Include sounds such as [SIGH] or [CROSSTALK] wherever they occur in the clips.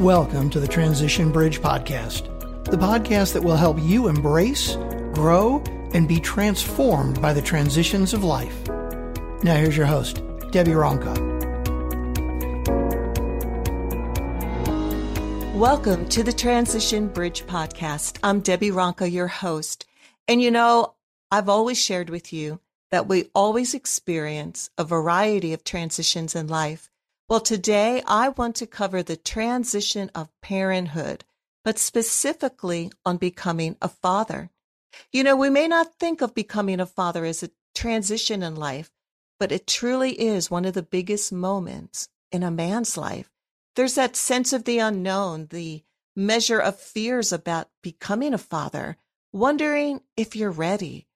Welcome to the Transition Bridge Podcast, the podcast that will help you embrace, grow, and be transformed by the transitions of life. Now, here's your host, Debi Ronca. Welcome to the Transition Bridge Podcast. I'm Debi Ronca, your host. And you know, I've always shared with you that we always experience a variety of transitions in life. Well, today I want to cover the transition of parenthood, but specifically on becoming a father. You know, we may not think of becoming a father as a transition in life, but it truly is one of the biggest moments in a man's life. There's that sense of the unknown, the measure of fears about becoming a father, wondering if you're ready.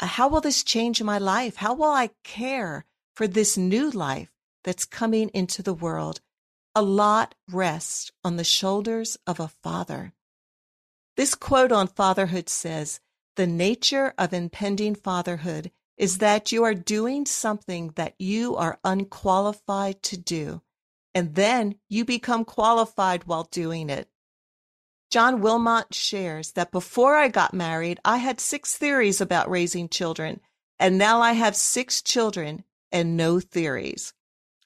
Uh, how will this change my life? How will I care for this new life? That's coming into the world, a lot rests on the shoulders of a father. This quote on fatherhood says, The nature of impending fatherhood is that you are doing something that you are unqualified to do, and then you become qualified while doing it. John Wilmot shares that before I got married, I had six theories about raising children, and now I have six children and no theories.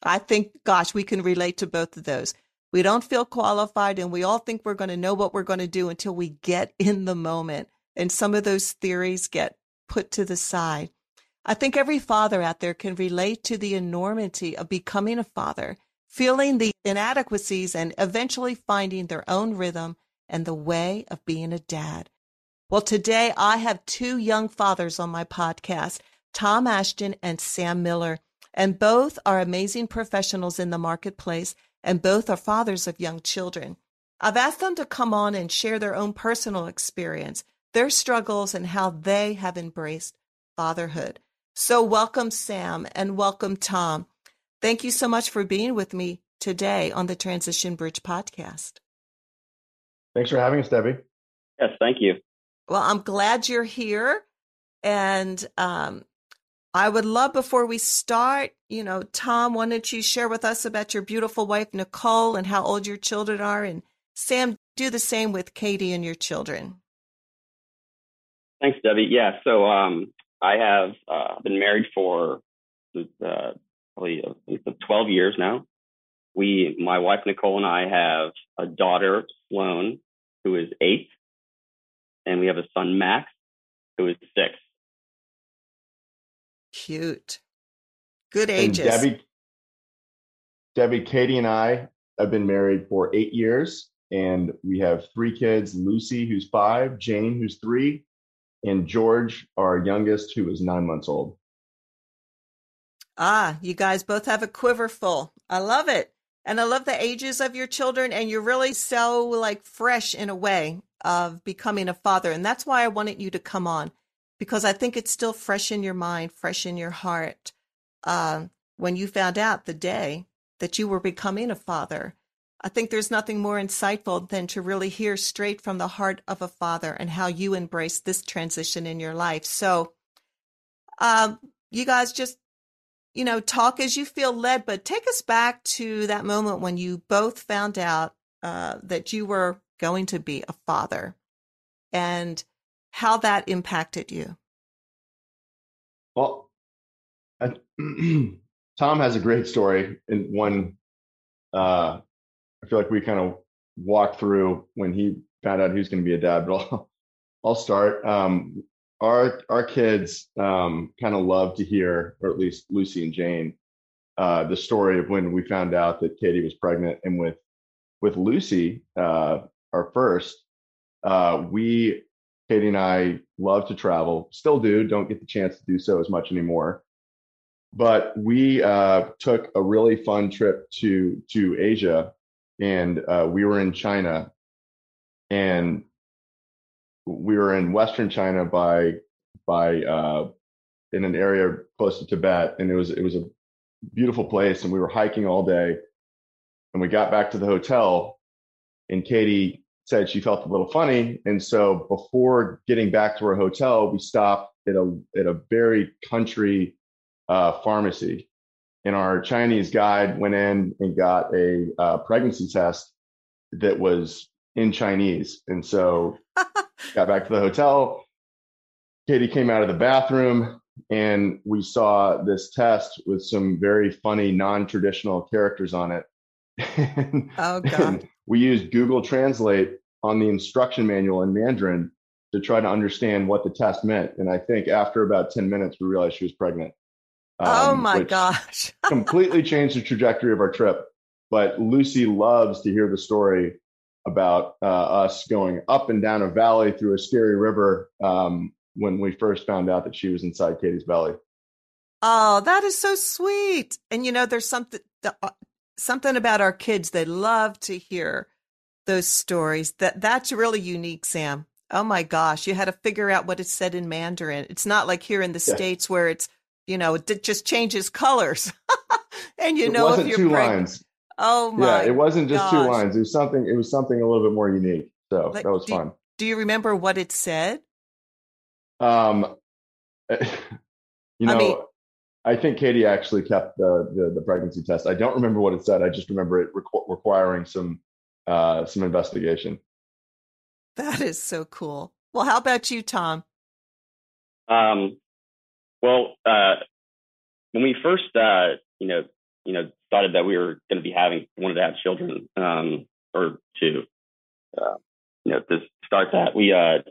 I think, gosh, we can relate to both of those. We don't feel qualified and we all think we're going to know what we're going to do until we get [LAUGHS] in the moment. And some of those theories get put to the side. I think every father out there can relate to the enormity of becoming a father, feeling the inadequacies and eventually finding their own rhythm and the way of being a dad. Well, today I have two young fathers on my podcast, Tom Ashton and Sam Miller and both are amazing professionals in the marketplace, and both are fathers of young children. I've asked them to come on and share their own personal experience, their struggles, and how they have embraced fatherhood. So, welcome, Sam, and welcome, Tom. Thank you so much for being with me today on the Transition Bridge podcast. Thanks for having us, Debi. Yes, thank you. Well, I'm glad you're here. And um, I would love before we start, you know, Tom, why don't you share with us about your beautiful wife, Nicole, and how old your children are? And Sam, do the same with Katie and your children. Thanks, Debi. Yeah, so um, I have uh, been married for uh, probably uh, 12 years now. We, my wife Nicole, and I have a daughter, Sloan, who is eight, and we have a son, Max, who is six. Cute. Good ages. And Debi, Debi, Katie, and I have been married for eight years, and we have three kids: Lucy, who's five, Jane, who's three, and George, our youngest, who is nine months old. Ah, you guys both have a quiver full. I love it. And I love the ages of your children, and you're really so like fresh in a way of becoming a father. And that's why I wanted you to come on because I think it's still fresh in your mind, fresh in your heart uh, when you found out the day that you were becoming a father. I think there's nothing more insightful than to really hear straight from the heart of a father and how you embrace this transition in your life. So, um, you guys just, you know, talk as you feel led, but take us back to that moment when you both found out uh, that you were going to be a father and how that impacted you. Well, I, [CLEARS THROAT] Tom has a great story and one uh, I feel like we kind of walked through when he found out he was going to be a dad. But I'll, [LAUGHS] I'll start. Um, our our kids um, kind of love to hear, or at least Lucy and Jane, uh, the story of when we found out that Katie was pregnant, and with with Lucy, uh, our first, uh, we Katie and I love to travel, still do, don't get the chance to do so as much anymore. But we uh, took a really fun trip to to Asia, and uh, we were in China, and we were in Western China by by uh, in an area close to Tibet, and it was it was a beautiful place, and we were hiking all day, and we got back to the hotel, and Katie said she felt a little funny. And so before getting back to her hotel, we stopped at a at a very country uh, pharmacy. And our Chinese guide went in and got a uh, pregnancy test. that was in Chinese. And so [LAUGHS] got back to the hotel. Katie came out of the bathroom and we saw this test with some very funny non-traditional characters on it. [LAUGHS] and, oh god. We used Google Translate on the instruction manual in Mandarin to try to understand what the test meant. And I think after about 10 minutes, we realized she was pregnant. Oh um, oh my gosh. [LAUGHS] completely changed the trajectory of our trip. But Lucy loves to hear the story about uh, us going up and down a valley through a scary river um, when we first found out that she was inside Katie's belly. Oh, that is so sweet. And you know, there's something uh, something about our kids. They love to hear those stories. That that's really unique, Sam. Oh my gosh, you had to figure out what it said in Mandarin. It's not like here in the yeah. states where it's you know it just changes colors, [LAUGHS] and you it know if you're two pregnant. lines. Oh my! Yeah, it wasn't just gosh. two lines. It was something. It was something a little bit more unique. So like, that was do, fun. Do you remember what it said? Um, [LAUGHS] you know, I, mean, I think Katie actually kept the, the, the pregnancy test. I don't remember what it said. I just remember it requ- requiring some uh, some investigation. That is so cool. Well, how about you, Tom? Um, well, uh, when we first, uh, you know, you know, decided that we were going to be having wanted to have children um, or to uh, you know to start that we uh,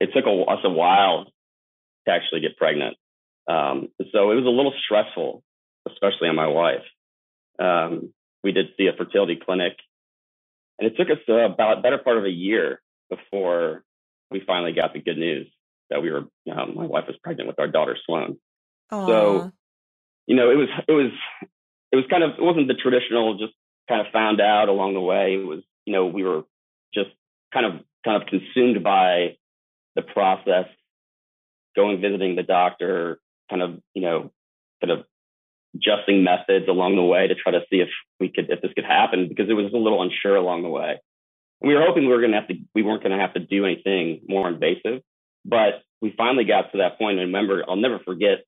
it took a, us a while to actually get pregnant um, so it was a little stressful especially on my wife um, we did see a fertility clinic and it took us uh, about a better part of a year before we finally got the good news that we were um, my wife was pregnant with our daughter Sloan Aww. so you know it was it was it was kind of it wasn't the traditional just kind of found out along the way. It was you know we were just kind of kind of consumed by the process, going visiting the doctor, kind of you know kind of adjusting methods along the way to try to see if we could if this could happen because it was a little unsure along the way. And we were hoping we were going to have to we weren't going to have to do anything more invasive, but we finally got to that point. And remember, I'll never forget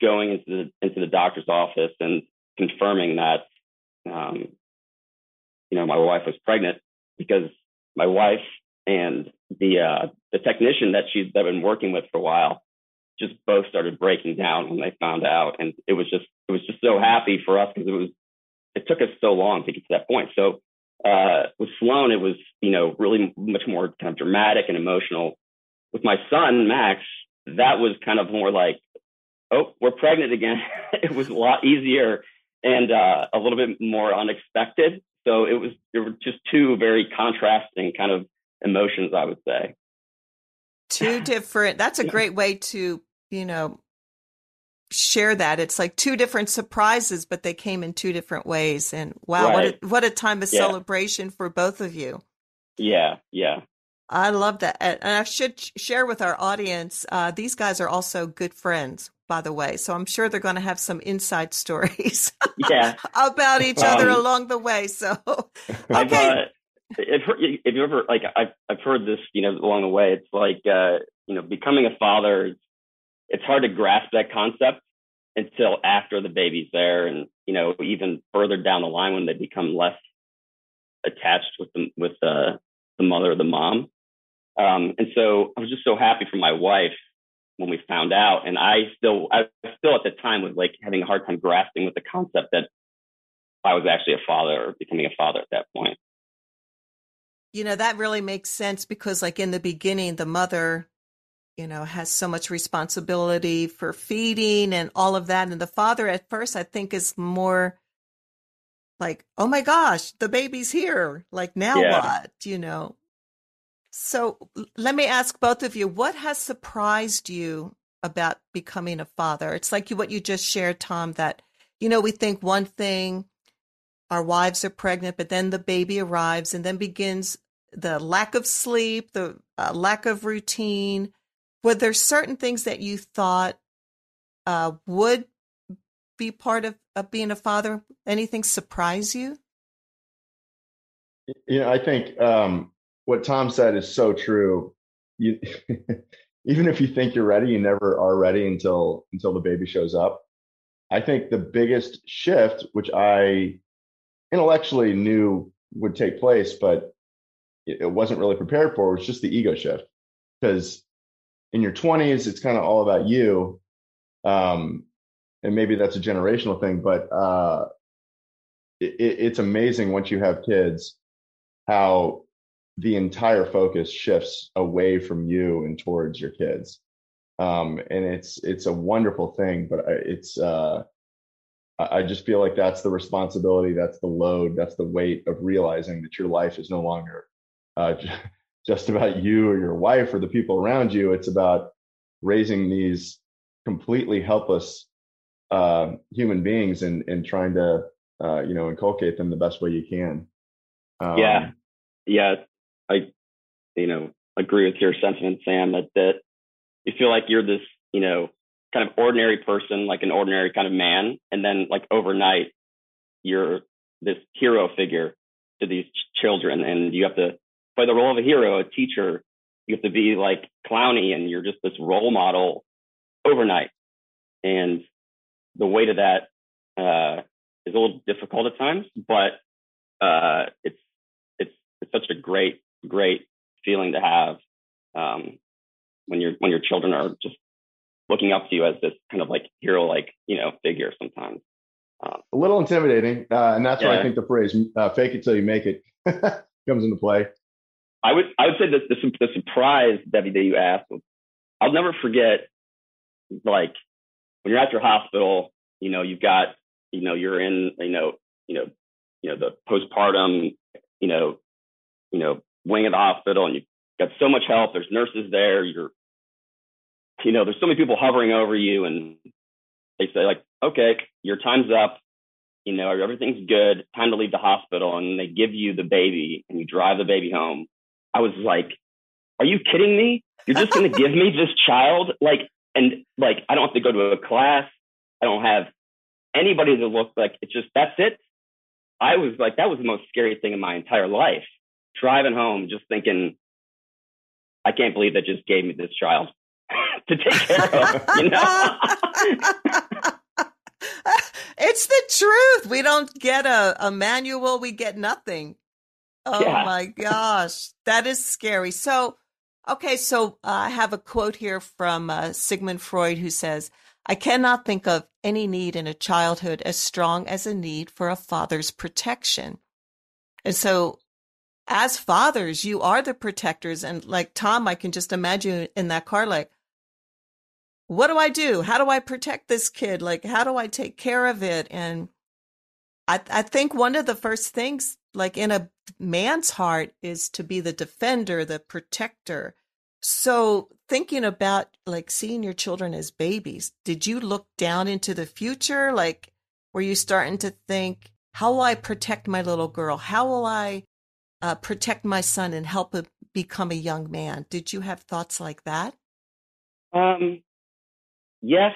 going into the into the doctor's office and confirming that, um, you know, my wife was pregnant because my wife and the uh, the technician that she's been working with for a while just both started breaking down when they found out, and it was just it was just so happy for us because it was it took us so long to get to that point. So uh, with Sloan, it was you know really much more kind of dramatic and emotional. With my son Max, that was kind of more like, oh, we're pregnant again. [LAUGHS] it was a lot easier and uh, a little bit more unexpected. So it was there were just two very contrasting kind of emotions, I would say. Two different. That's a great way to you know share that. It's like two different surprises, but they came in two different ways. And wow, right. what a, what a time of yeah. celebration for both of you. Yeah, yeah. I love that. And I should share with our audience, uh, these guys are also good friends by the way. So I'm sure they're going to have some inside [LAUGHS] stories yeah. about each other um, along the way. So, [LAUGHS] okay. Uh, if, if you ever, like, I've, I've heard this, you know, along the way, it's like, uh, you know, becoming a father, it's hard to grasp that concept until after the baby's there. And, you know, even further down the line when they become less attached with the, with the, the mother or the mom. Um, and so I was just so happy for my wife when we found out. And I still, I still at the time was like having a hard time grasping with the concept that I was actually a father or becoming a father at that point. You know, that really makes sense because, like, in the beginning, the mother, you know, has so much responsibility for feeding and all of that. And the father, at first, I think, is more like, oh my gosh, the baby's here. Like, now yeah. what? You know? So let me ask both of you what has surprised you about becoming a father? It's like what you just shared, Tom, that, you know, we think one thing, our wives are pregnant, but then the baby arrives and then begins the lack of sleep, the uh, lack of routine. Were there certain things that you thought uh, would be part of, of being a father? Anything surprise you? You know, I think um, what Tom said is so true. You, [LAUGHS] even if you think you're ready, you never are ready until until the baby shows up. I think the biggest shift, which I intellectually knew would take place, but it, it wasn't really prepared for. Was just the ego shift because in your 20s, it's kind of all about you. Um, and maybe that's a generational thing, but uh, it, it's amazing once you have kids how the entire focus shifts away from you and towards your kids. Um, and it's it's a wonderful thing, but it's uh, I just feel like that's the responsibility, that's the load, that's the weight of realizing that your life is no longer uh, [LAUGHS] just about you or your wife or the people around you. It's about raising these completely helpless uh, human beings and and trying to uh, you know inculcate them the best way you can. Um, yeah, yeah, I you know agree with your sentiment, Sam. That that you feel like you're this you know kind of ordinary person, like an ordinary kind of man, and then like overnight you're this hero figure to these ch- children, and you have to play the role of a hero, a teacher. You have to be like clowny, and you're just this role model overnight. And the weight of that uh, is a little difficult at times, but uh, it's it's it's such a great great feeling to have um, when your when your children are just looking up to you as this kind of like hero like you know figure sometimes. Um, a little intimidating, uh, and that's yeah. why I think the phrase uh, "fake it till you make it" [LAUGHS] comes into play. I would I would say that the, the surprise Debi that you asked, I'll never forget. Like when you're at your hospital, you know you've got you know you're in you know you know you know the postpartum you know you know wing of the hospital, and you've got so much help. There's nurses there. You're you know, there's so many people hovering over you and they say like, okay, your time's up. You know, everything's good. Time to leave the hospital. And they give you the baby and you drive the baby home. I was like, are you kidding me? You're just going to give me this child? Like, and like, I don't have to go to a class. I don't have anybody to look like it's just, that's it. I was like, that was the most scary thing in my entire life. Driving home, just thinking, I can't believe that just gave me this child [LAUGHS] to take care of, you know? [LAUGHS] it's the truth. We don't get a, a manual, we get nothing. Oh yeah. my gosh, that is scary. So, okay, so uh, I have a quote here from uh, Sigmund Freud who says, I cannot think of any need in a childhood as strong as a need for a father's protection. And so, as fathers, you are the protectors. And like Tom, I can just imagine in that car, like, what do I do? How do I protect this kid? Like, how do I take care of it? And I, I think one of the first things, like in a man's heart, is to be the defender, the protector. So, thinking about like seeing your children as babies, did you look down into the future? Like, were you starting to think, how will I protect my little girl? How will I uh, protect my son and help him become a young man? Did you have thoughts like that? Um, yes.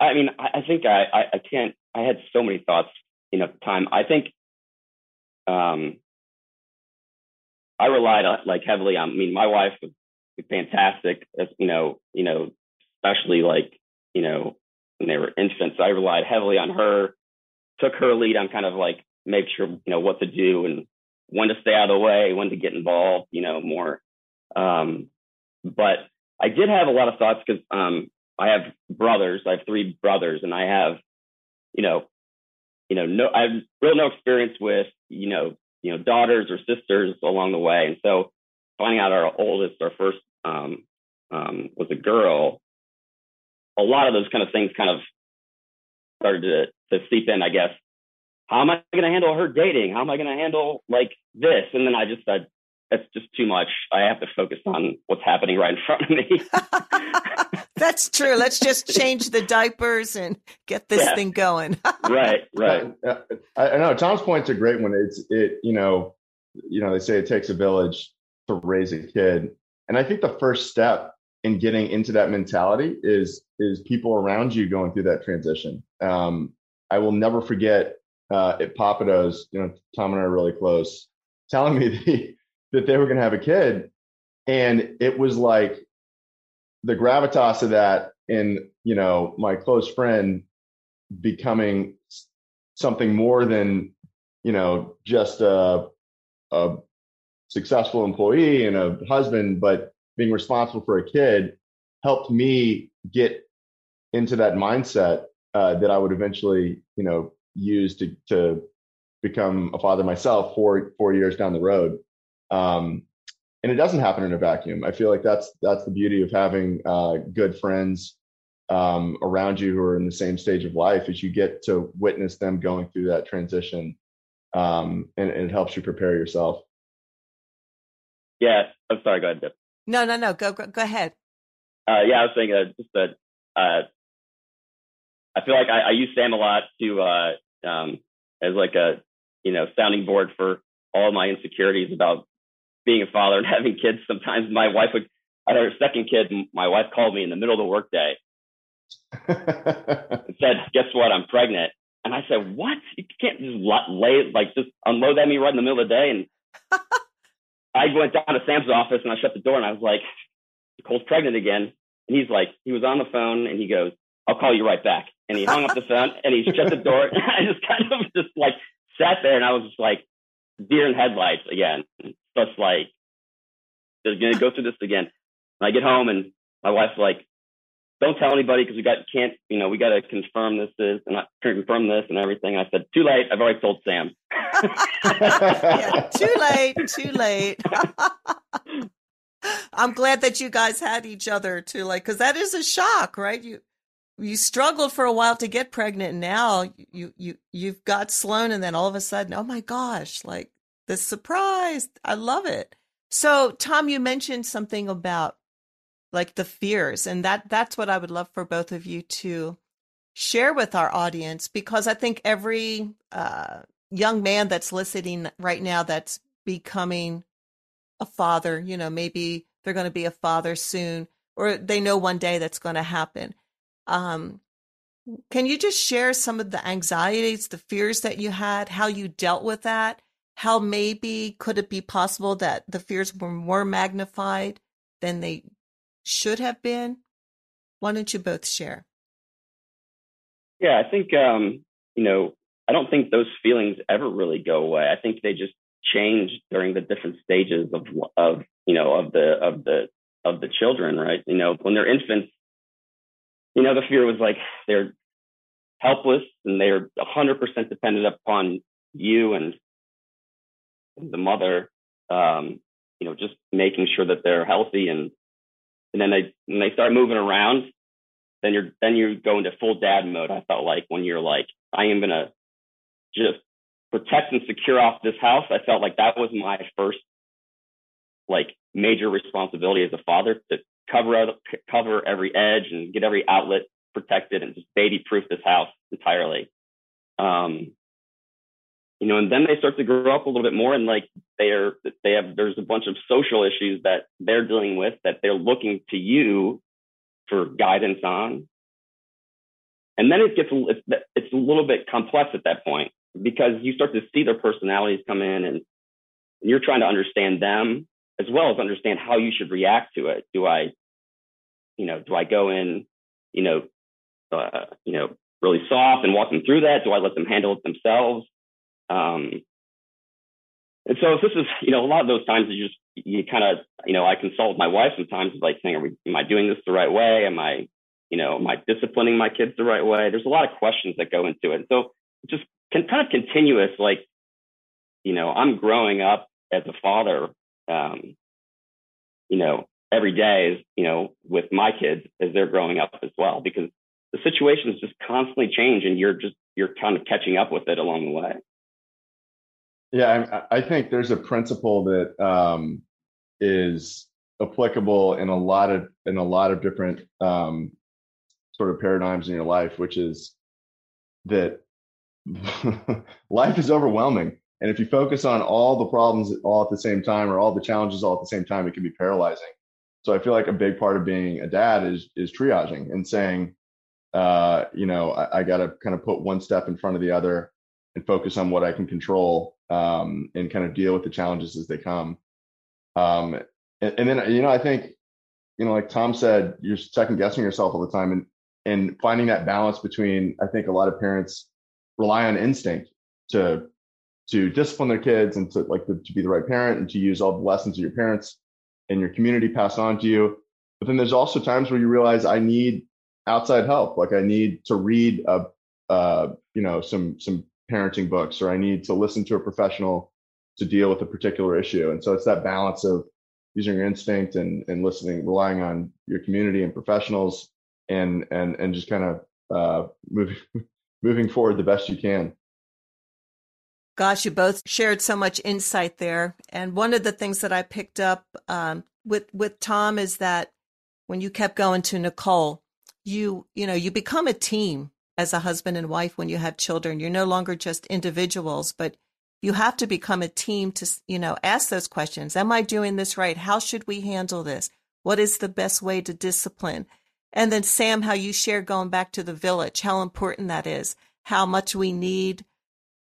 I mean, I, I think I, I, I, can't, I had so many thoughts, you know, time. I think, um, I relied on, like heavily on, I mean, my wife was fantastic, you know, you know, especially like, you know, when they were infants, I relied heavily on her, took her lead on kind of like make sure, you know, what to do and when to stay out of the way, when to get involved, you know, more. Um, but I did have a lot of thoughts because um, I have brothers. I have three brothers, and I have, you know, you know, no, I have real no experience with, you know, you know, daughters or sisters along the way. And so finding out our oldest, our first, um, um, was a girl, a lot of those kind of things kind of started to, to seep in, I guess. How am I going to handle her dating? How am I going to handle like this? And then I just said, that's just too much. I have to focus on what's happening right in front of me. [LAUGHS] [LAUGHS] that's true. Let's just change the diapers and get this yeah. thing going. [LAUGHS] right, right. I, I, know Tom's point's a great one. It's it, you know, you know, they say it takes a village to raise a kid. And I think the first step in getting into that mentality is is people around you going through that transition. Um, I will never forget uh, at Papados, you know, Tom and I are really close, telling me the [LAUGHS] that they were going to have a kid. And it was like the gravitas of that and, you know, my close friend becoming something more than, you know, just a, a successful employee and a husband, but being responsible for a kid helped me get into that mindset uh, that I would eventually, you know, use to to become a father myself four four years down the road. Um, and it doesn't happen in a vacuum. I feel like that's that's the beauty of having uh, good friends um, around you who are in the same stage of life, is you get to witness them going through that transition, um, and, and, it helps you prepare yourself. Yeah, I'm sorry. Go ahead. Deb. No, no, no. Go, go, go ahead. Uh, yeah, I was saying uh, just that. Uh, I feel like I, I, use Sam a lot to uh, um, as like a you know sounding board for all my insecurities about being a father and [LAUGHS] having kids. Sometimes my wife would, I had her second kid, and my wife called me in the middle of the workday [LAUGHS] and said, "Guess what? I'm pregnant." And I said, "What? You can't just lay like just unload that me right in the middle of the day." And [LAUGHS] I went down to Sam's office and I shut the door and I was like, Cole's pregnant again." And he's like, he was on the phone and he goes, "I'll call you right back." And he hung up the phone and he shut the door. And I just kind of just like sat there and I was just like deer in headlights again. Just like, they're gonna go through this again. And I get home and my wife's like, don't tell anybody because we got can't you know we got to confirm this is and I confirm this and everything. I said too late. I've already told Sam. yeah, [LAUGHS] [LAUGHS] too late. Too late. [LAUGHS] I'm glad that you guys had each other too, like because that is a shock, right? You you struggled for a while to get pregnant. And now you you you've got Sloan, and then all of a sudden, oh my gosh, like the surprise! I love it. So, Tom, you mentioned something about like the fears, and that that's what I would love for both of you to share with our audience because I think every uh, young man that's listening right now that's becoming a father, you know, maybe they're going to be a father soon, or they know one day that's going to happen um, can you just share some of the anxieties, the fears that you had, how you dealt with that? How maybe could it be possible that the fears were more magnified than they should have been? Why don't you both share? Yeah, I think um, you know, I don't think those feelings ever really go away. I think they just change during the different stages of of you know of the of the of the children, right? You know, when they're infants, you know, the fear was like they're helpless and they're 100% dependent upon you and the mother, um, you know, just making sure that they're healthy. And, and then they, when they start moving around, then you're, then you go into full dad mode. I felt like when you're like, I am to just protect and secure off this house. I felt like that was my first like major responsibility as a father to cover cover every edge and get every outlet protected and just baby proof this house entirely. Um, you know, and then they start to grow up a little bit more and like they're, they have, there's a bunch of social issues that they're dealing with that they're looking to you for guidance on. And then it gets, it's, a little bit complex at that point because you start to see their personalities come in and you're trying to understand them as well as understand how you should react to it. Do I, you know, do I go in, you know, uh, you know, really soft and walk them through that? Do I let them handle it themselves? Um, and so if this is, you know, a lot of those times you just, you kind of, you know, I consult with my wife sometimes like saying, are we, am I doing this the right way? Am I, you know, am I disciplining my kids the right way? There's a lot of questions that go into it. So just kind of continuous, like, you know, I'm growing up as a father um, you know, every day is, you know, with my kids as they're growing up as well, because the situations just constantly change and you're just, you're kind of catching up with it along the way. Yeah, I, I think there's a principle that um, is applicable in a lot of in a lot of different um, sort of paradigms in your life, which is that [LAUGHS] life is overwhelming and if you focus on all the problems all at the same time or all the challenges all at the same time, it can be paralyzing. So I feel like a big part of being a dad is is triaging and saying, uh, you know, I, I got to kind of put one step in front of the other and focus on what I can control um, and kind of deal with the challenges as they come. Um, and, and then you know, I think, you know, like Tom said, you're second guessing yourself all the time and and finding that balance between. I think a lot of parents rely on instinct to to discipline their kids and to like the, to be the right parent and to use all the lessons of your parents and your community pass on to you. But then there's also times where you realize I need outside help. Like I need to read a, uh, you know, some some parenting books, or I need to listen to a professional to deal with a particular issue. And so it's that balance of using your instinct and and listening, relying on your community and professionals, and and and just kind of uh, moving [LAUGHS] moving forward the best you can. Gosh, you both shared so much insight there. And one of the things that I picked up um, with with Tom is that when you kept going to Nicole, you you know you become a team as a husband and wife when you have children. You're no longer just individuals, but you have to become a team to you know ask those questions. Am I doing this right? How should we handle this? What is the best way to discipline? And then Sam, how you share going back to the village, how important that is, how much we need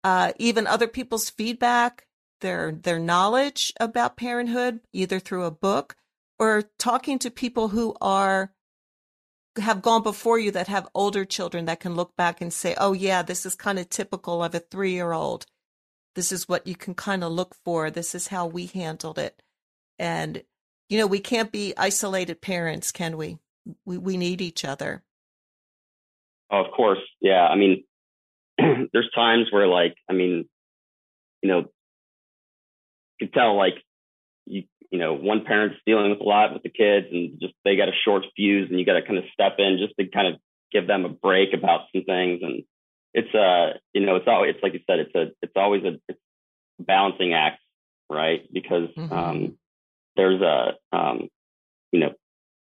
uh, even other people's feedback, their their knowledge about parenthood, either through a book or talking to people who are have gone before you that have older children that can look back and say, "Oh yeah, this is kind of typical of a 3-year-old. This is what you can kind of look for. This is how we handled it." And you know, we can't be isolated parents, can we? We we need each other. Of course. Yeah. I mean, [CLEARS THROAT] there's times where like, I mean, you know, you can tell like you, know, one parent's dealing with a lot with the kids and just they got a short fuse and you got to kind of step in just to kind of give them a break about some things. And it's, uh, you know, it's always, it's like you said, it's a, it's always a, it's balancing act, right? Because, mm-hmm. um, there's a, um, you know,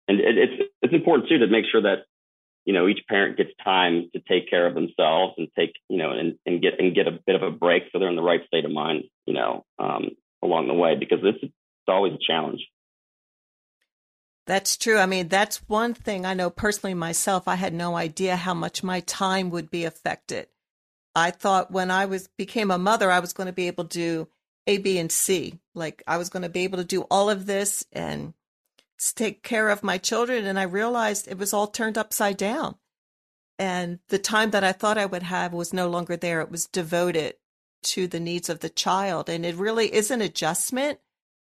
and it, it's, it's important too to make sure that you know, each parent gets time to take care of themselves and take, you know, and, and get and get a bit of a break so they're in the right state of mind, you know, um, along the way because this it's always a challenge. That's true. I mean, that's one thing I know personally myself. I had no idea how much my time would be affected. I thought when I was became a mother, I was going to be able to do A, B, and C. Like I was going to be able to do all of this and take care of my children. And I realized it was all turned upside down. And the time that I thought I would have was no longer there. It was devoted to the needs of the child. And it really is an adjustment.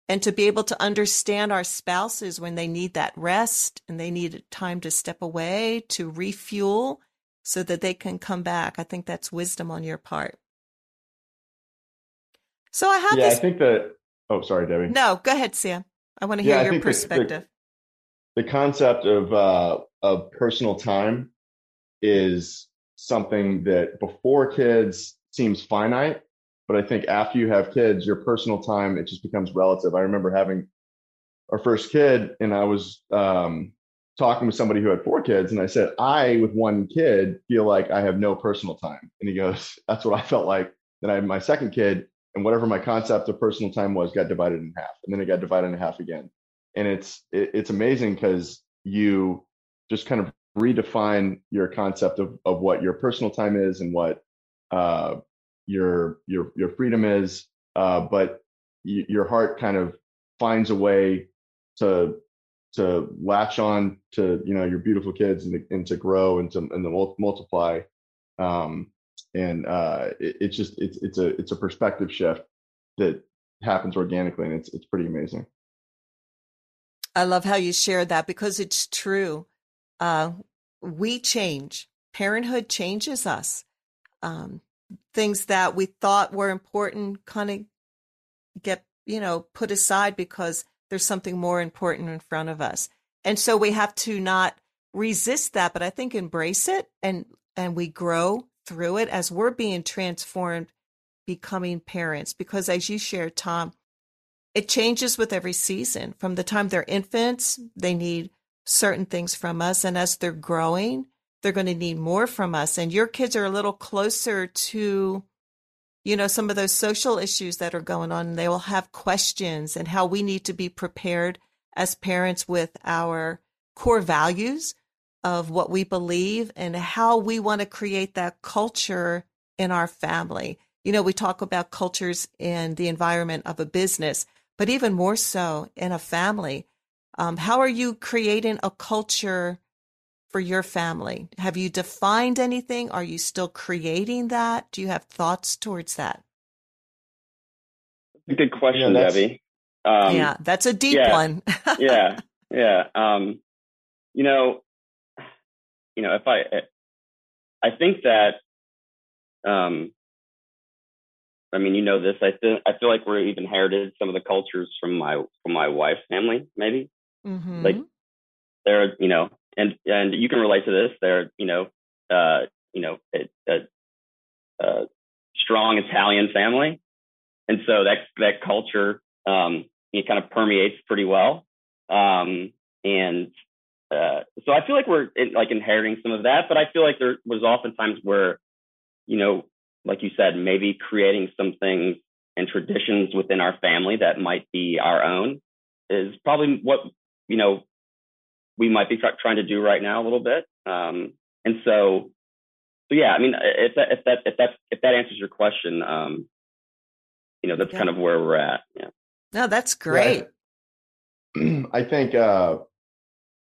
And to be able to understand our spouses when they need that rest and they need time to step away, to refuel so that they can come back. I think that's wisdom on your part. So I have yeah, this. I think that. Oh, sorry, Debi. No, go ahead, Sam. I want to hear yeah, your perspective. The, the, concept of uh, of personal time is something that before kids seems finite, but I think after you have kids, your personal time it just becomes relative. I remember having our first kid, and I was um, talking with somebody who had four kids, and I said, I with one kid feel like I have no personal time, and he goes, [LAUGHS] That's what I felt like. Then I had my second kid, and whatever my concept of personal time was got divided in half and then it got divided in half again and it's it, it's amazing because you just kind of redefine your concept of, of what your personal time is and what uh, your your your freedom is uh, but y- your heart kind of finds a way to to latch on to you know your beautiful kids and, and to grow and to and to multiply um, and uh, it, it's just it's it's a it's a perspective shift that happens organically, and it's it's pretty amazing. I love how you share that because it's true. Uh, we change. Parenthood changes us. Um, things that we thought were important kind of get you know put aside because there's something more important in front of us, and so we have to not resist that, but I think embrace it and and we grow through it as we're being transformed, becoming parents. Because as you shared, Tom, it changes with every season. From the time they're infants, they need certain things from us. And as they're growing, they're going to need more from us. And your kids are a little closer to, you know, some of those social issues that are going on. They will have questions and how we need to be prepared as parents with our core values of what we believe and how we want to create that culture in our family. You know, we talk about cultures in the environment of a business, but even more so in a family. Um, how are you creating a culture for your family? Have you defined anything? Are you still creating that? Do you have thoughts towards that? Good question, yeah, Debi. Um, yeah, that's a deep yeah, one. [LAUGHS] yeah, yeah. Um, you know, you know, if I, I think that, um, I mean, you know this. I feel I feel like we've inherited some of the cultures from my from my wife's family, maybe. Mm-hmm. Like they're, you know, and and you can relate to this. They're, you know, uh, you know, a, a, a strong Italian family, and so that that culture um, it kind of permeates pretty well. Um, and uh, so I feel like we're in, like inheriting some of that, but I feel like there was oftentimes where, you know, like you said, maybe creating some things and traditions within our family that might be our own is probably what you know we might be trying to do right now a little bit. Um, and so, so yeah, I mean, if that if that if that if that answers your question, um, you know, that's yeah. kind of where we're at. Yeah. No, that's great. Yeah. [CLEARS THROAT] I think uh,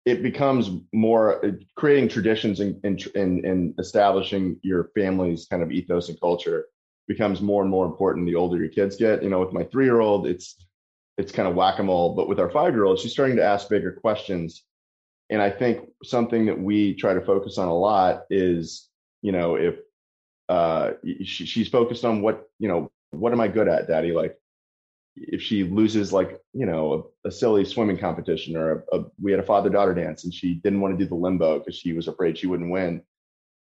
it becomes more uh, creating traditions and, and, and establishing your family's kind of ethos and culture becomes more and more important the older your kids get. You know, with my three year old, it's it's kind of whack a mole, but with our five year old, she's starting to ask bigger questions. And I think something that we try to focus on a lot is, you know, if uh, she, she's focused on what, you know, what am I good at, daddy? Like, if she loses like you know a, a silly swimming competition or a, a, we had a father daughter dance and she didn't want to do the limbo because she was afraid she wouldn't win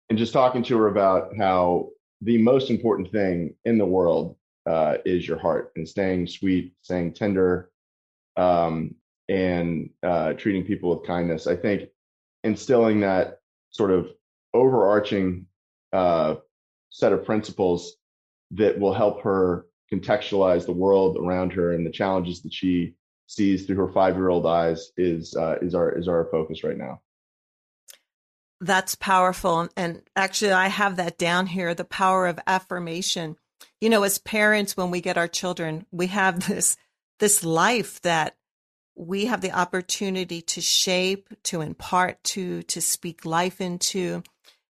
and just talking to her about how the most important thing in the world uh, is your heart and staying sweet staying tender um, and uh, treating people with kindness i think instilling that sort of overarching uh, set of principles that will help her contextualize the world around her and the challenges that she sees through her five-year-old eyes is uh, is our is our focus right now. That's powerful, and actually, I have that down here: the power of affirmation. You know, as parents, when we get our children, we have [LAUGHS] this this life that we have the opportunity to shape, to impart to, to speak life into.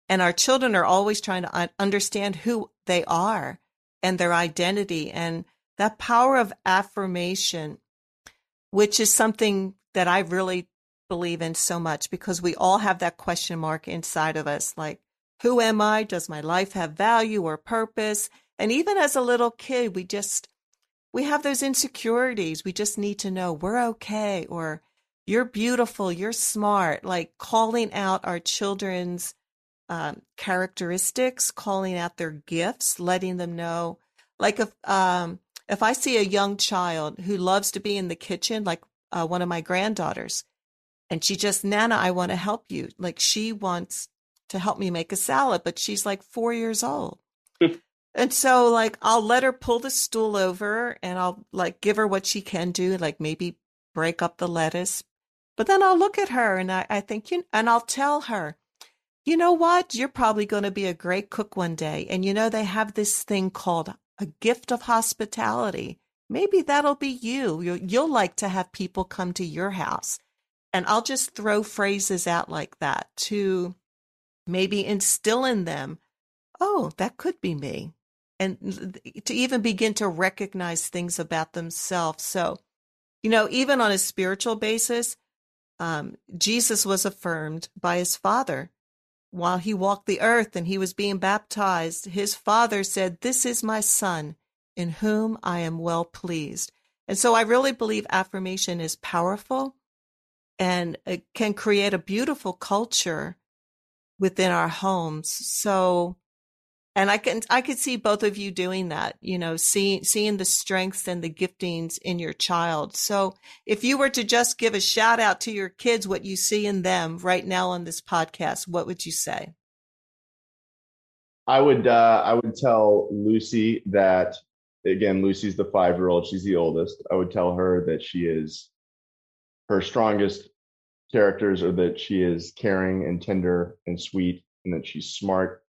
And our children are always trying to understand who they are and their identity and that power of affirmation, which is something that I really believe in so much because we all have that question mark inside of us like, who am I? Does my life have value or purpose? And even as a little kid, we just, we have those insecurities. We just need to know we're okay or you're beautiful, you're smart, like calling out our children's um, characteristics, calling out their gifts, letting them know. Like if um, if I see a young child who loves to be in the kitchen, like uh, one of my granddaughters, and she just Nana, I want to help you. Like she wants to help me make a salad, but she's like four years old. [LAUGHS] and so like I'll let her pull the stool over and I'll like give her what she can do, like maybe break up the lettuce. But then I'll look at her and I, I think, you, and I'll tell her, you know what? You're probably going to be a great cook one day. And you know, they have this thing called a gift of hospitality. Maybe that'll be you. You'll like to have people come to your house. And I'll just throw phrases out like that to maybe instill in them, oh, that could be me. And to even begin to recognize things about themselves. So, you know, even on a spiritual basis, um, Jesus was affirmed by his father while he walked the earth and he was being baptized, his father said, This is my son, in whom I am well pleased. And so I really believe affirmation is powerful and it can create a beautiful culture within our homes. So and I can I could see both of you doing that, you know, seeing seeing the strengths and the giftings in your child. So if you were to just give a shout out to your kids what you see in them right now on this podcast, what would you say? I would uh, I would tell Lucy that again, Lucy's the five year old, she's the oldest. I would tell her that she is her strongest characters are that she is caring and tender and sweet and that she's smart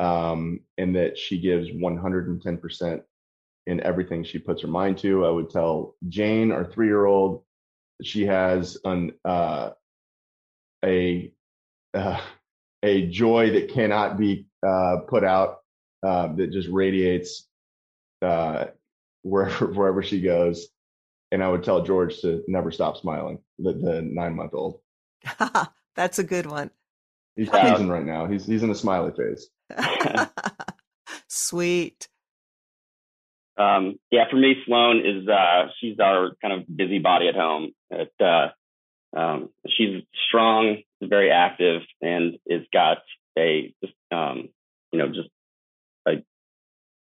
um, and that she gives 110% in everything she puts her mind to. I would tell Jane, our three year old, she has an uh, a uh, a joy that cannot be uh, put out uh, that just radiates uh, wherever [LAUGHS] wherever she goes, and I would tell George to never stop smiling. The, the nine month old. [LAUGHS] That's a good one. He's teasing right now. He's he's in a smiley phase. [LAUGHS] Sweet. Um, yeah, for me, Sloan is uh, she's our kind of busybody at home. It, uh, um, she's strong, very active, and is got a just um, you know just a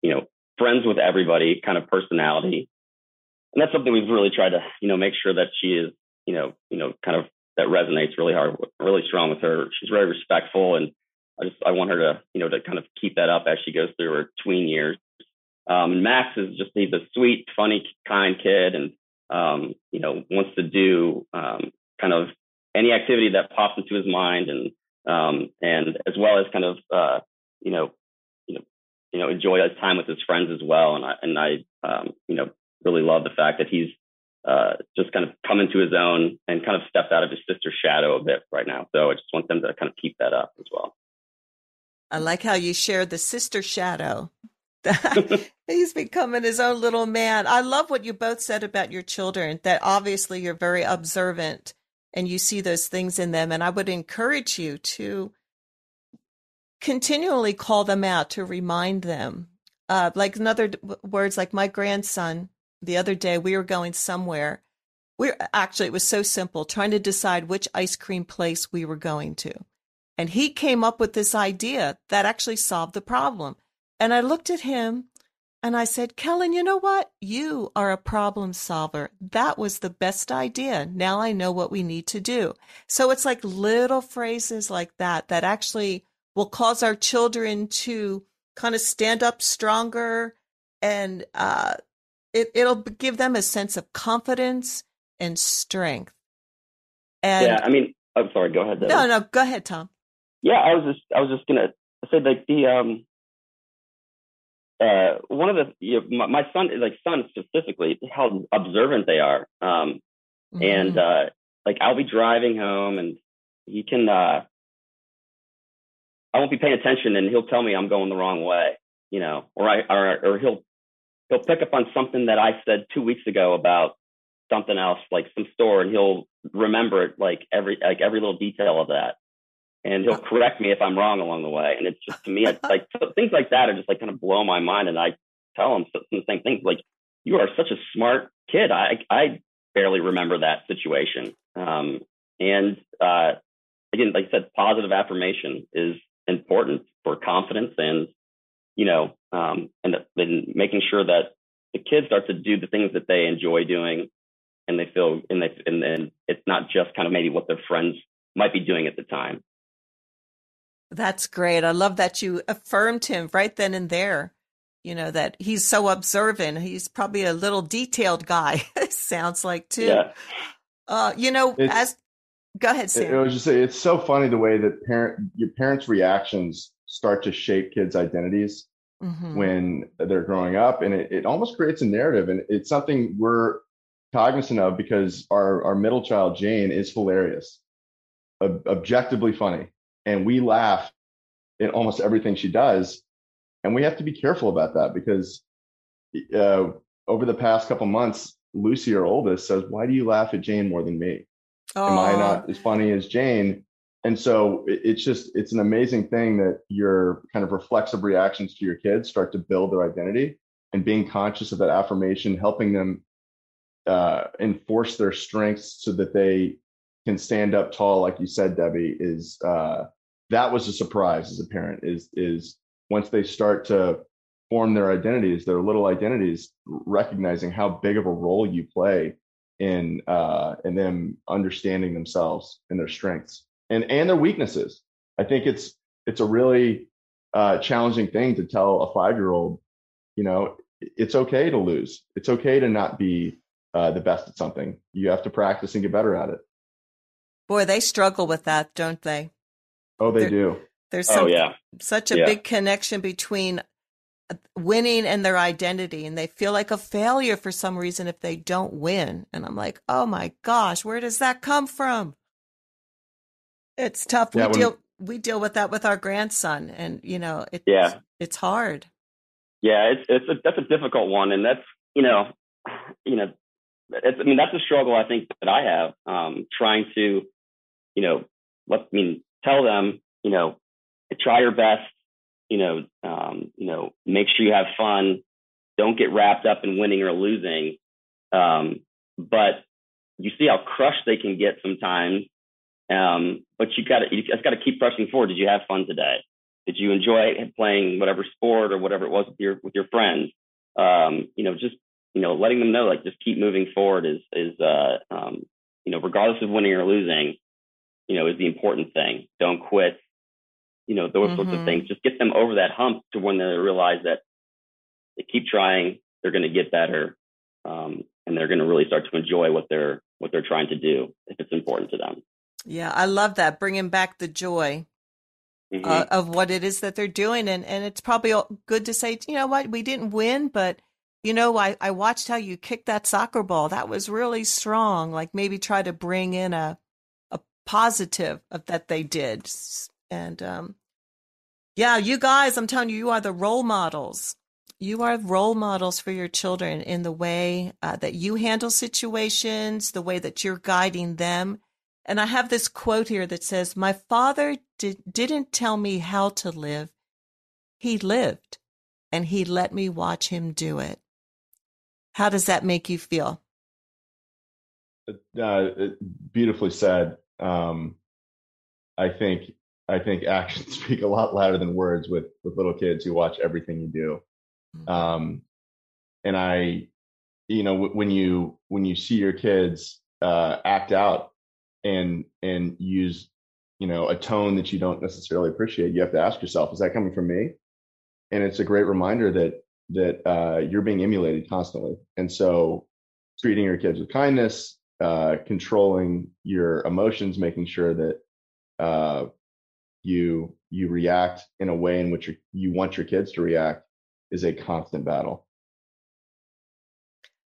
you know friends with everybody kind of personality, and that's something we've really tried to you know make sure that she is you know you know kind of that resonates really hard, really strong with her. She's very respectful, and I just I want her to you know to kind of keep that up as she goes through her tween years. Um, Max is just he's a sweet, funny, kind kid, and um, you know wants to do um, kind of any activity that pops into his mind, and um, and as well as kind of uh, you know you know you know enjoy his time with his friends as well. And I and I um, you know really love the fact that he's uh, just kind of come into his own and kind of stepped out of his sister's shadow a bit right now. So I just want them to kind of keep that up as well. I like how you shared the sister shadow. [LAUGHS] He's becoming his own little man. I love what you both said about your children, that obviously you're very observant and you see those things in them. And I would encourage you to continually call them out to remind them. Uh, like another words, like my grandson, the other day we were going somewhere. We're actually, it was so simple trying to decide which ice cream place we were going to. And he came up with this idea that actually solved the problem. And I looked at him and I said, Kellen, you know what? You are a problem solver. That was the best idea. Now I know what we need to do. So it's like little phrases like that that actually will cause our children to kind of stand up stronger and uh, it, it'll give them a sense of confidence and strength. And yeah, I mean, I'm sorry. Go ahead. No, no, go ahead, Tom. Yeah, I was just, I was just gonna say like the um, uh, one of the you know, my, my, son, like son specifically, how observant they are. Um, mm-hmm. and uh, like I'll be driving home and he can, uh, I won't be paying attention and he'll tell me I'm going the wrong way, you know, or I, or, or he'll, he'll pick up on something that I said two weeks ago about something else, like some store, and he'll remember it like every like every little detail of that, and he'll correct me if I'm wrong along the way. And it's just to me, it's like things like that are just like kind of blow my mind, and I tell him the same things like, "You are such a smart kid. I I barely remember that situation." Um, and uh, again, like I said, positive affirmation is important for confidence and you know, um, and then making sure that the kids start to do the things that they enjoy doing and they feel and they and then it's not just kind of maybe what their friends might be doing at the time. That's great. I love that you affirmed him right then and there. You know that he's so observant. He's probably a little detailed guy. [LAUGHS] sounds like too. Yeah. Uh, you know, it's, as go ahead, Sam. I was just say it's so funny the way that parent your parents' reactions start to shape kids' identities mm-hmm. when they're growing up. And it, it almost creates a narrative. And it's something we're cognizant of because our, our middle child, Jane, is hilarious, ob- objectively funny. And we laugh in almost everything she does. And we have to be careful about that because uh, over the past couple months, Lucy, our oldest, says, Why do you laugh at Jane more than me? Am I not as funny as Jane? And so it's just it's an amazing thing that your kind of reflexive reactions to your kids start to build their identity and being conscious of that affirmation helping them uh, enforce their strengths so that they can stand up tall like you said Debi is uh, that was a surprise as a parent is is once they start to form their identities their little identities recognizing how big of a role you play in uh, in them understanding themselves and their strengths and and their weaknesses. I think it's it's a really uh, challenging thing to tell a five year old, you know, it's okay to lose. It's okay to not be uh, the best at something. You have to practice and get better at it. Boy, they struggle with that, don't they? Oh, they They're, do. There's some, oh, yeah. such a yeah. big connection between uh, winning and their identity and they feel like a failure for some reason if they don't win and i'm like oh my gosh where does that come from it's tough. Yeah, we when, deal we deal with that with our grandson, and you know, it's, yeah, it's hard. Yeah, it's it's a, that's a difficult one, and that's you know, you know, it's, I mean, that's a struggle I think that I have, um, trying to, you know, let, I mean, tell them, you know, try your best, you know, um, you know, make sure you have fun. Don't get wrapped up in winning or losing. Um, but you see how crushed they can get sometimes. Um, but you got to, you just got to keep pressing forward. Did you have fun today? Did you enjoy playing whatever sport or whatever it was with your with your friends? Um, you know, just you know, letting them know like just keep moving forward is is uh, um, you know, regardless of winning or losing, you know, is the important thing. Don't quit. You know, those mm-hmm. sorts of mm-hmm. things. Just get them over that hump to when they realize that they keep trying, they're going to get better, um, and they're going to really start to enjoy what they're what they're trying to do if it's important to them. Yeah, I love that. Bringing back the joy. Mm-hmm. Uh, of what it is that they're doing, and and it's probably good to say, you know what, we didn't win, but you know, I, I watched how you kicked that soccer ball. That was really strong. Like maybe try to bring in a a positive of that they did. And um yeah, you guys, I'm telling you, you are the role models. You are role models for your children in the way uh, that you handle situations, the way that you're guiding them. And I have this quote here that says, My father did, didn't tell me how to live. He lived, and he let me watch him do it. How does that make you feel? Uh, beautifully said. Um, I think I think actions [LAUGHS] speak a lot louder than words with with little kids who watch everything you do. Mm-hmm. Um, and I, you know, w- when you when you see your kids uh, act out and and use you know a tone that you don't necessarily appreciate, you have to ask yourself, is that coming from me? And it's a great reminder that that uh, you're being emulated constantly. And so treating your kids with kindness, uh, controlling your emotions, making sure that uh, you you react in a way in which you want your kids to react is a constant battle.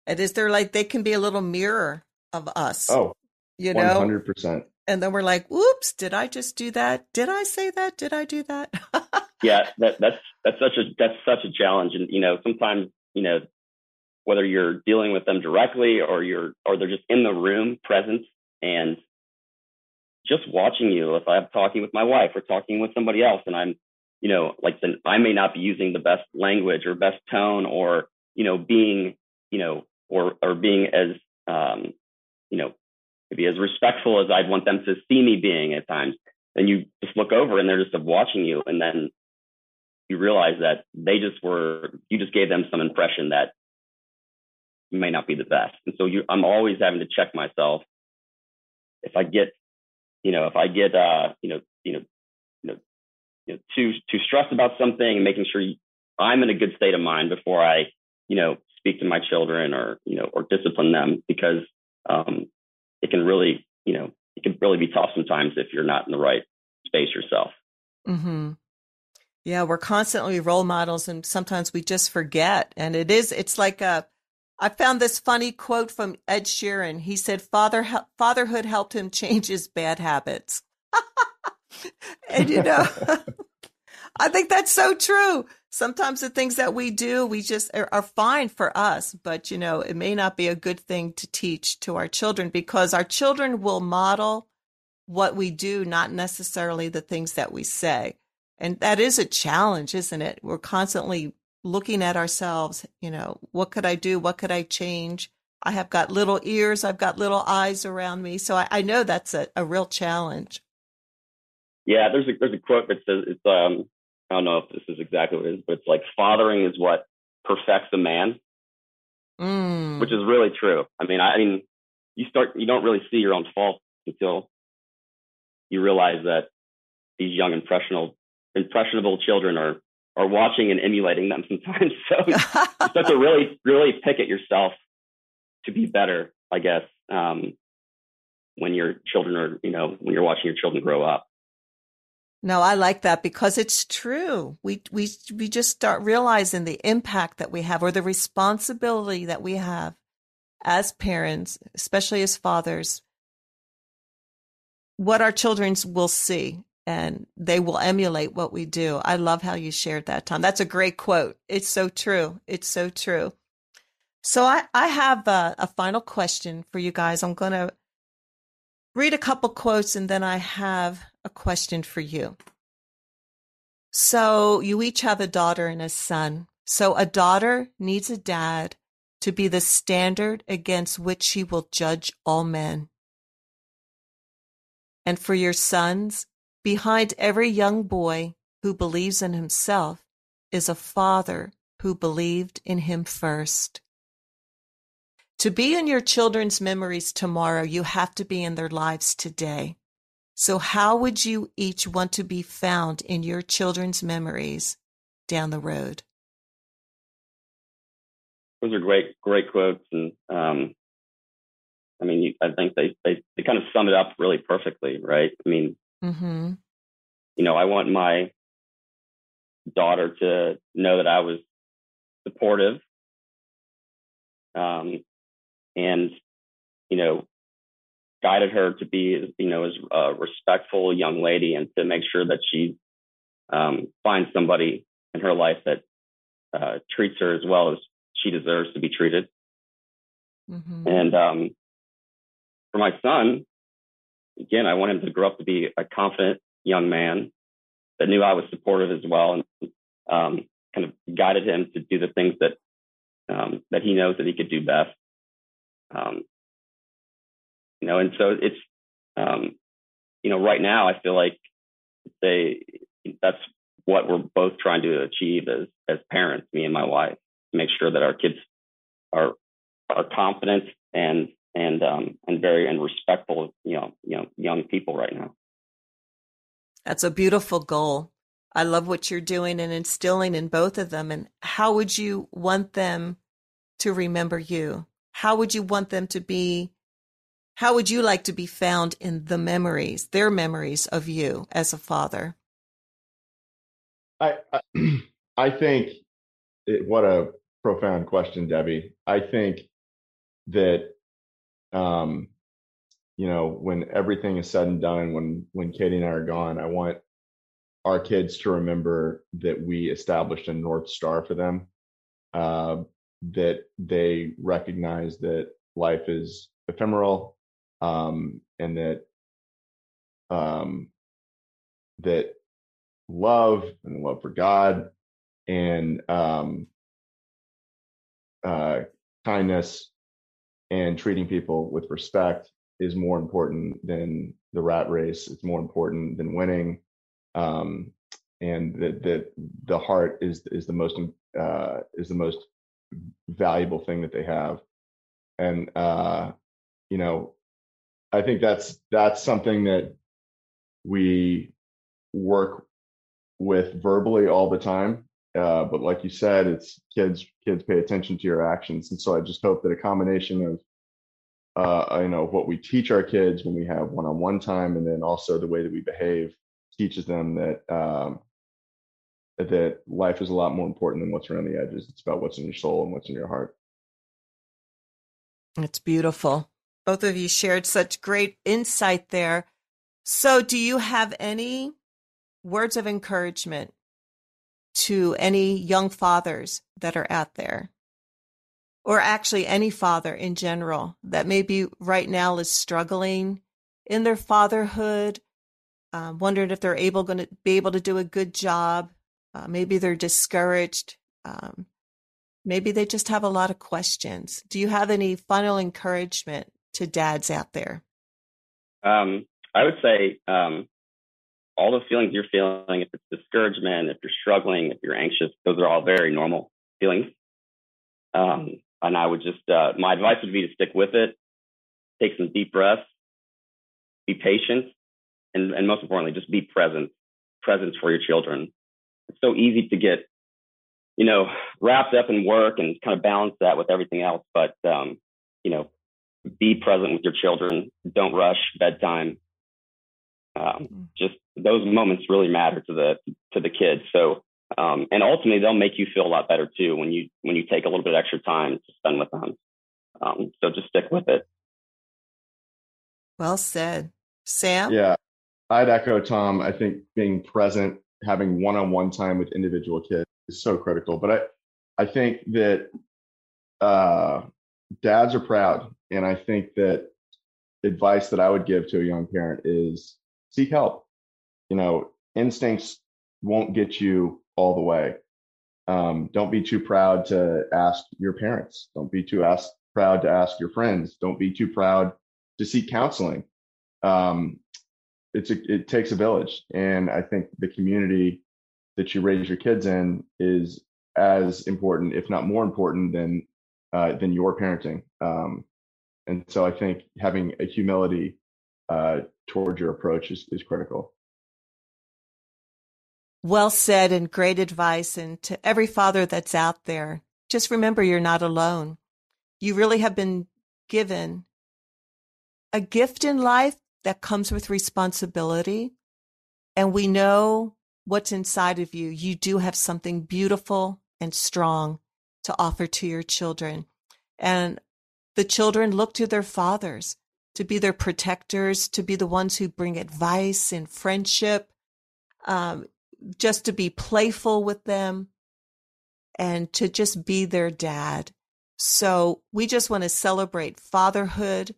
And is there like they can be a little mirror of us? Oh, you know, hundred percent. And then we're like, "Whoops! Did I just do that? Did I say that? Did I do that?" [LAUGHS] yeah, that, that's that's such a that's such a challenge, and you know sometimes you know whether you're dealing with them directly or you're or they're just in the room present and just watching you. If I'm talking with my wife or talking with somebody else, and I'm you know like then I may not be using the best language or best tone or you know being you know or or being as um, you know maybe as respectful as I'd want them to see me being at times. And you just look over and they're just watching you, and then you realize that they just were, you just gave them some impression that you may not be the best. And so you, I'm always having to check myself. If I get, you know, if I get, uh, you know, you know, you know, you know, too, too stressed about something and making sure I'm in a good state of mind before I, you know, speak to my children or, you know, or discipline them because, um, it can really, you know, it can really be tough sometimes if you're not in the right space yourself. Mm-hmm. Yeah, we're constantly role models and sometimes we just forget. And it is, it's like a, I found this funny quote from Ed Sheeran. He said, Father, fatherhood helped him change his bad habits. [LAUGHS] and you know, [LAUGHS] I think that's so true. Sometimes the things that we do, we just are, are, fine for us, but you know, it may not be a good thing to teach to our children because our children will model what we do, not necessarily the things that we say. And that is a challenge, isn't it? We're constantly looking at ourselves, you know, what could I do? What could I change? I have got little ears, I've got little eyes around me. So I, I know that's a, a real challenge. Yeah, there's a there's a quote that says it's um I don't know if this is exactly what it is, but it's like fathering is what perfects a man. Mm. Which is really true. I mean, I, I mean, you start you don't really see your own faults until you realize that these young impressionable impressionable children are are watching and emulating them [LAUGHS] sometimes. So [LAUGHS] you have to really, really pick at yourself to be better, I guess, um, when your children are, you know, when you're watching your children grow up. No, I like that because it's true. We we we just start realizing the impact that we have or the responsibility that we have as parents, especially as fathers, what our children will see and they will emulate what we do. I love how you shared that, Tom. That's a great quote. It's so true. It's so true. So I, I have a, a final question for you guys. I'm going to read a couple quotes and then I have a question for you. So you each have a daughter and a son. So a daughter needs a dad to be the standard against which she will judge all men. And for your sons, behind every young boy who believes in himself is a father who believed in him first. To be in your children's memories tomorrow, you have to be in their lives today. So, how would you each want to be found in your children's memories down the road? Those are great, great quotes, and um, I mean, I think they, they they kind of sum it up really perfectly, right? I mean, mm-hmm. you know, I want my daughter to know that I was supportive, um, and you know guided her to be you know as a respectful young lady and to make sure that she um, finds somebody in her life that uh, treats her as well as she deserves to be treated. Mm-hmm. And um, for my son, again, I want him to grow up to be a confident young man that knew I was supportive as well and um, kind of guided him to do the things that um, that he knows that he could do best. Um, you know, and so it's, um, you know, right now I feel like they, that's what we're both trying to achieve as, as parents, me and my wife, to make sure that our kids are, are confident and, and, um, and very, and respectful, you know, you know, young people right now. That's a beautiful goal. I love what you're doing and instilling in both of them. And how would you want them to remember you? how would you want them to be? How would you like to be found in the memories, their memories of you as a father? I I, [CLEARS THROAT] I think it, what a profound question, Debi. I think that um, you know when everything is said and done, when when Katie and I are gone, I want our kids to remember that we established a north star for them uh, that they recognize that life is ephemeral um, and that um, that love and love for God and um, uh, kindness and treating people with respect is more important than the rat race. It's more important than winning, um, and that the, the heart is is the most uh, is the most valuable thing that they have and uh you know i think that's that's something that we work with verbally all the time uh, but like you said it's kids kids pay attention to your actions and so i just hope that a combination of uh, you know what we teach our kids when we have one-on-one time and then also the way that we behave teaches them that um, that life is a lot more important than what's around the edges. It's about what's in your soul and what's in your heart. It's beautiful. Both of you shared such great insight there. So, do you have any words of encouragement to any young fathers that are out there? Or actually, any father in general that maybe right now is struggling in their fatherhood, um, wondering if they're able going to be able to do a good job uh, maybe they're discouraged. Um, maybe they just have a lot of questions. Do you have any final encouragement to dads out there? Um, I would say um, all the feelings you're feeling, if it's discouragement, if you're struggling, if you're anxious, those are all very normal feelings. Um, and I would just, uh, my advice would be to stick with it, take some deep breaths, be patient, and, and most importantly, just be present, present for your children it's so easy to get, you know, wrapped up in work and kind of balance that with everything else. But, um, you know, be present with your children. Don't rush bedtime. Um, mm-hmm. just those moments really matter to the to the kids. So, um, and ultimately, they'll make you feel a lot better too when you when you take a little bit extra time to spend with them. Um, so just stick with it. Well said, Sam. Yeah, I'd echo Tom. I think being present having one-on-one time with individual kids is so critical. But I, I think that uh, dads are proud, and I think that advice that I would give to a young parent is seek help. You know, instincts won't get you all the way. Um, don't be too proud to ask your parents. Don't be too ask, proud to ask your friends. Don't be too proud to seek counseling. Um, it's a, it takes a village, and I think the community that you raise your kids in is as important, if not more important, than uh, than your parenting. Um, and so I think having a humility uh, towards your approach is, is critical. Well said and great advice. And to every father that's out there, just remember you're not alone. You really have been given a gift in life that comes with responsibility. And we know what's inside of you. You do have something beautiful and strong to offer to your children. And the children look to their fathers to be their protectors, to be the ones who bring advice and friendship, um, just to be playful with them and to just be their dad. So we just want to celebrate fatherhood.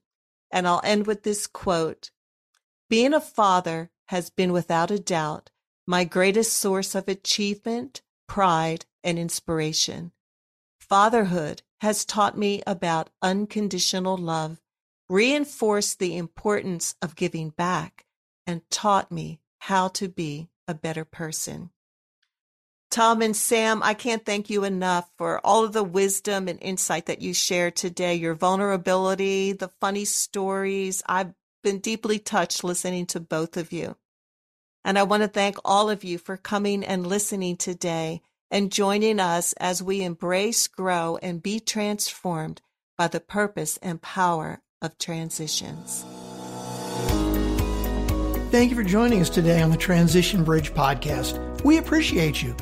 And I'll end with this quote Being a father has been without a doubt my greatest source of achievement, pride, and inspiration. Fatherhood has taught me about unconditional love, reinforced the importance of giving back, and taught me how to be a better person. Tom and Sam, I can't thank you enough for all of the wisdom and insight that you shared today, your vulnerability, the funny stories. I've been deeply touched listening to both of you. And I want to thank all of you for coming and listening today and joining us as we embrace, grow, and be transformed by the purpose and power of transitions. Thank you for joining us today on the Transition Bridge podcast. We appreciate you.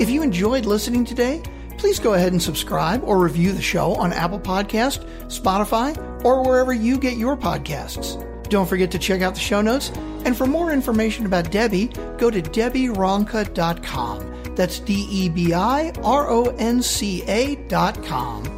If you enjoyed listening today, please go ahead and subscribe or review the show on Apple Podcast, Spotify, or wherever you get your podcasts. Don't forget to check out the show notes. And for more information about Debi, go to debironca.com. That's D E B I R O N C A.com.